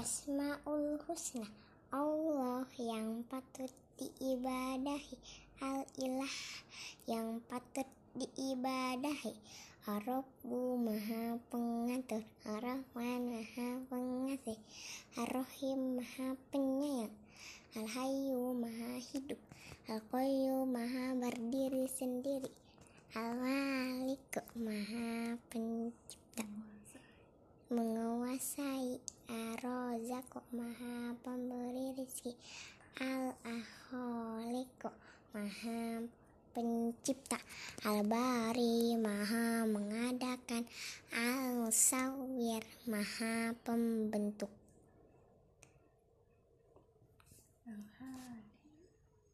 Asmaul Husna Allah yang patut diibadahi. Al-Ilah yang patut diibadahi. Ar-Rabbu maha pengatur Ar-Rahman maha pengasih. Ar-Rahim maha penyayang. Al-Hayyu maha hidup. Al-Qayyum maha berdiri sendiri. Al-Malik maha pencipta. Menguasai Maha pemberi rizki Al-Aholiq maha pencipta. Al-Bari maha mengadakan. Al-Sawir maha pembentuk